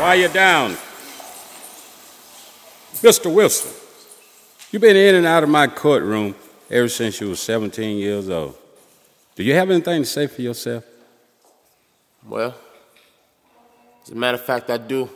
Quiet down. Mr. Wilson, you've been in and out of my courtroom ever since you were 17 years old. Do you have anything to say for yourself? Well, as a matter of fact, I do.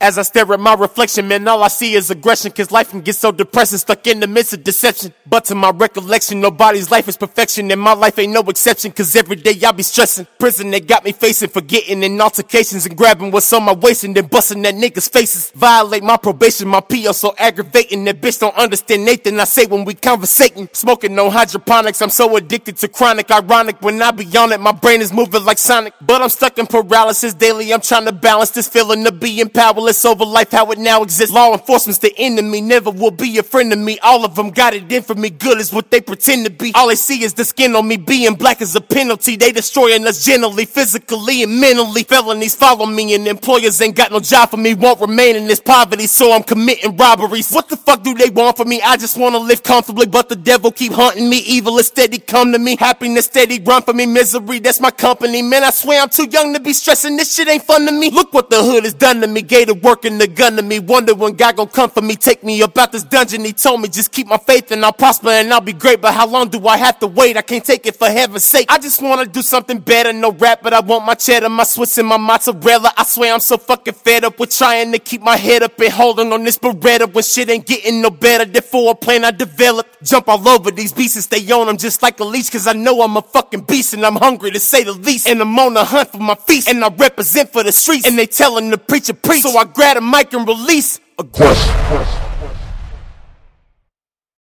As I stare at my reflection, man, all I see is aggression. Cause life can get so depressing, stuck in the midst of deception. But to my recollection, nobody's life is perfection. And my life ain't no exception. Cause every day I be stressing. Prison they got me facing, forgetting in altercations and grabbing what's on my waist and then busting that niggas' faces. Violate my probation, my PO so aggravating. That bitch don't understand Nathan. I say when we conversating. Smoking no hydroponics, I'm so addicted to chronic. Ironic when I be on it, my brain is moving like Sonic. But I'm stuck in paralysis daily. I'm trying to balance this feeling of being powerless over life, how it now exists. Law enforcement's the enemy, never will be a friend of me. All of them got it in for me, good is what they pretend to be. All they see is the skin on me, being black is a penalty. They destroying us generally, physically and mentally. Felonies follow me, and employers ain't got no job for me, won't remain in this poverty, so I'm committing robberies. What the fuck do they want from me? I just wanna live comfortably, but the devil keep hunting me. Evil is steady, come to me. Happiness steady, run for me. Misery, that's my company. Man, I swear I'm too young to be stressing. This shit ain't fun to me. Look what the hood has done to me. Gator working the gun to me. Wonder when God gon' come for me. Take me about this dungeon. He told me just keep my faith and I'll prosper and I'll be great. But how long do I have to wait? I can't take it for heaven's sake. I just wanna do something better. No rap, but I want my cheddar, my Swiss and my mozzarella. I swear I'm so fucking fed up with trying to keep my head up and holding on this Beretta when shit ain't getting no better. Therefore, a plan I developed. Jump all over these beasts and stay on them just like a leash. Cause I know I'm a fucking beast and I'm hungry to say the least. And I'm on the hunt for my feast. And I represent for the streets. And they telling the preacher preach. So I grab a mic and release a question.